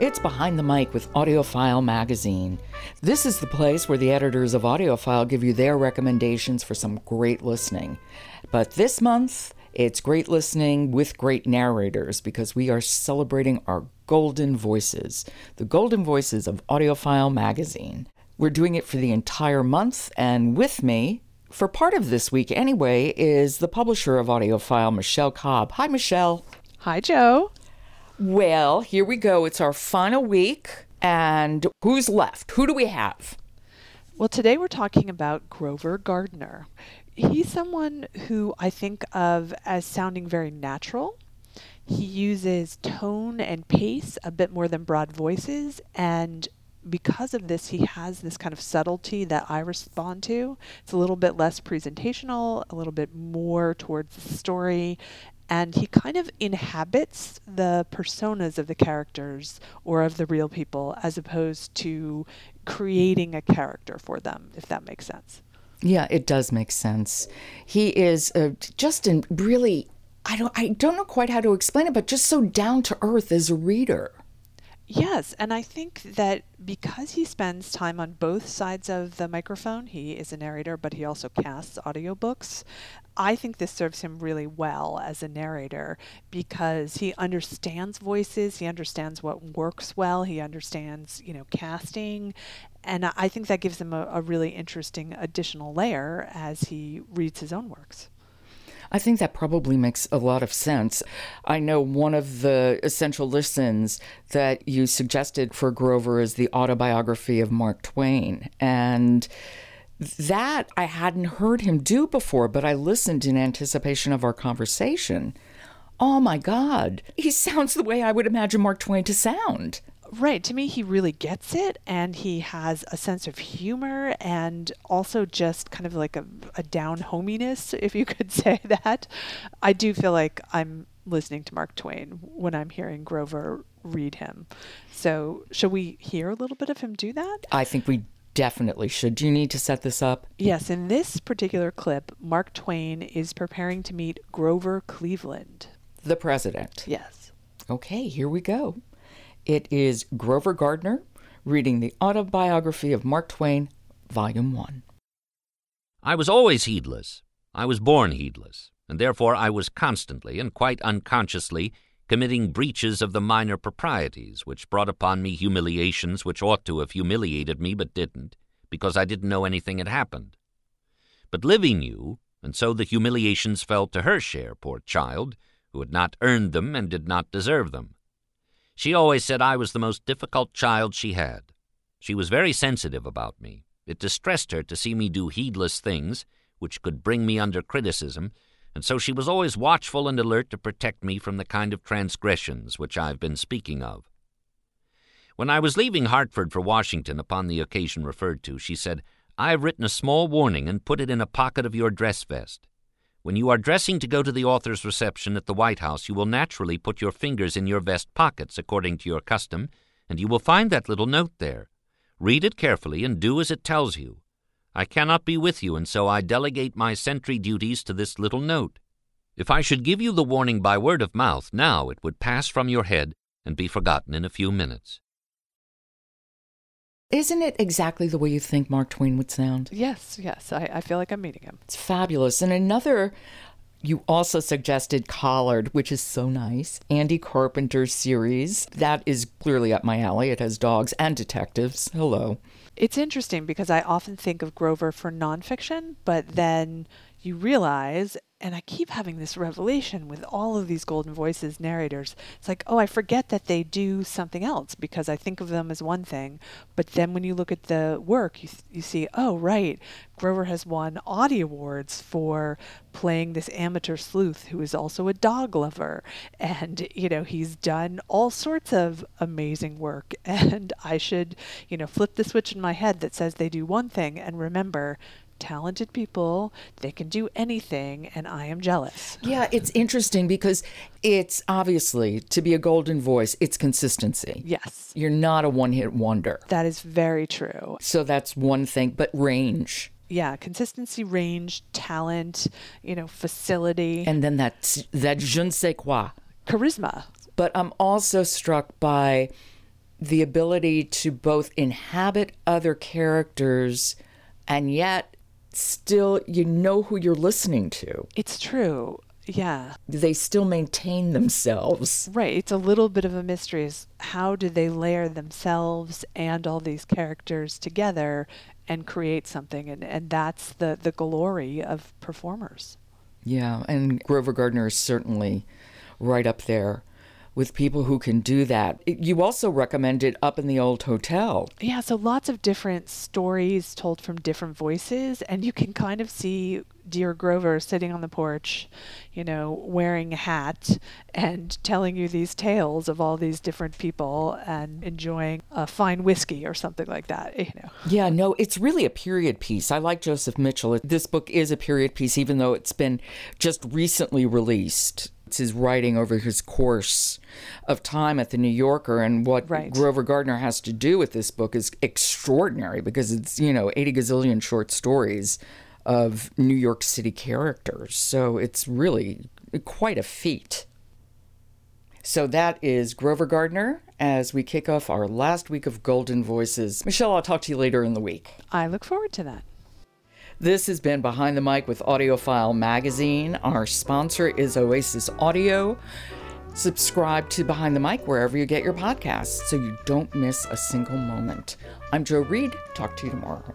It's Behind the Mic with AudioFile Magazine. This is the place where the editors of AudioFile give you their recommendations for some great listening. But this month, it's great listening with great narrators because we are celebrating our golden voices, the golden voices of AudioFile Magazine. We're doing it for the entire month, and with me, for part of this week anyway, is the publisher of AudioFile, Michelle Cobb. Hi, Michelle. Hi, Jo. Well, here we go. It's our final week. And who's left? Who do we have? Well, today we're talking about Grover Gardner. He's someone who I think of as sounding very natural. He uses tone and pace a bit more than broad voices, and because of this, he has this kind of subtlety that I respond to. It's a little bit less presentational, a little bit more towards the story, and he kind of inhabits the personas of the characters or of the real people as opposed to creating a character for them, if that makes sense. Yeah, it does make sense. He is uh, just in really I don't I don't know quite how to explain it, but just so down to earth as a reader. Yes, and I think that because he spends time on both sides of the microphone, he is a narrator, but he also casts audiobooks. I think this serves him really well as a narrator because he understands voices, he understands what works well, he understands, you know, casting, and I think that gives him a, a really interesting additional layer as he reads his own works. I think that probably makes a lot of sense. I know one of the essential listens that you suggested for Grover is the autobiography of Mark Twain. And that I hadn't heard him do before, but I listened in anticipation of our conversation. Oh my God, he sounds the way I would imagine Mark Twain to sound. Right. To me, he really gets it, and he has a sense of humor and also just kind of like a, a down hominess, if you could say that. I do feel like I'm listening to Mark Twain when I'm hearing Grover read him. So, should we hear a little bit of him do that? I think we definitely should. Do you need to set this up? Yes. In this particular clip, Mark Twain is preparing to meet Grover Cleveland, the president. Yes. Okay, here we go. It is Grover Gardner reading the autobiography of Mark Twain, Volume 1. I was always heedless. I was born heedless, and therefore I was constantly and quite unconsciously committing breaches of the minor proprieties which brought upon me humiliations which ought to have humiliated me but didn't, because I didn't know anything had happened. But Livy knew, and so the humiliations fell to her share, poor child, who had not earned them and did not deserve them. She always said I was the most difficult child she had. She was very sensitive about me. It distressed her to see me do heedless things, which could bring me under criticism, and so she was always watchful and alert to protect me from the kind of transgressions which I've been speaking of. When I was leaving Hartford for Washington upon the occasion referred to, she said, I have written a small warning and put it in a pocket of your dress vest. When you are dressing to go to the author's reception at the White House, you will naturally put your fingers in your vest pockets according to your custom, and you will find that little note there. Read it carefully and do as it tells you. I cannot be with you, and so I delegate my sentry duties to this little note. If I should give you the warning by word of mouth now, it would pass from your head and be forgotten in a few minutes. Isn't it exactly the way you think Mark Twain would sound? Yes, yes. I, I feel like I'm meeting him. It's fabulous. And another, you also suggested Collared, which is so nice. Andy Carpenter's series. That is clearly up my alley. It has dogs and detectives. Hello. It's interesting because I often think of Grover for nonfiction, but then you realize and I keep having this revelation with all of these golden voices narrators. It's like, oh, I forget that they do something else because I think of them as one thing. But then when you look at the work, you, you see, oh, right, Grover has won Audie Awards for playing this amateur sleuth who is also a dog lover. And, you know, he's done all sorts of amazing work. And I should, you know, flip the switch in my head that says they do one thing and remember talented people. They can do anything, and I am jealous. Yeah, it's interesting because it's obviously to be a golden voice, it's consistency. Yes. You're not a one hit wonder. That is very true. So that's one thing, but range. Yeah, consistency, range, talent, you know, facility, and then that that je ne sais quoi, charisma. But I'm also struck by the ability to both inhabit other characters and yet still you know who you're listening to. It's true. Yeah. They still maintain themselves. Right. It's a little bit of a mystery is how do they layer themselves and all these characters together and create something and, and that's the, the glory of performers. Yeah, and Grover Gardner is certainly right up there with people who can do that. You also recommended Up in the Old Hotel. Yeah, so lots of different stories told from different voices, and you can kind of see dear Grover sitting on the porch, you know, wearing a hat and telling you these tales of all these different people and enjoying a fine whiskey or something like that, you know. Yeah, no, it's really a period piece. I like Joseph Mitchell. This book is a period piece even though it's been just recently released his writing over his course of time at the New Yorker and what right. Grover Gardner has to do with this book is extraordinary because it's, you know, 80 gazillion short stories of New York City characters. So it's really quite a feat. So that is Grover Gardner as we kick off our last week of Golden Voices. Michelle, I'll talk to you later in the week. I look forward to that. This has been Behind the Mic with AudioFile Magazine. Our sponsor is Oasis Audio. Subscribe to Behind the Mic wherever you get your podcasts so you don't miss a single moment. I'm Jo Reed. Talk to you tomorrow.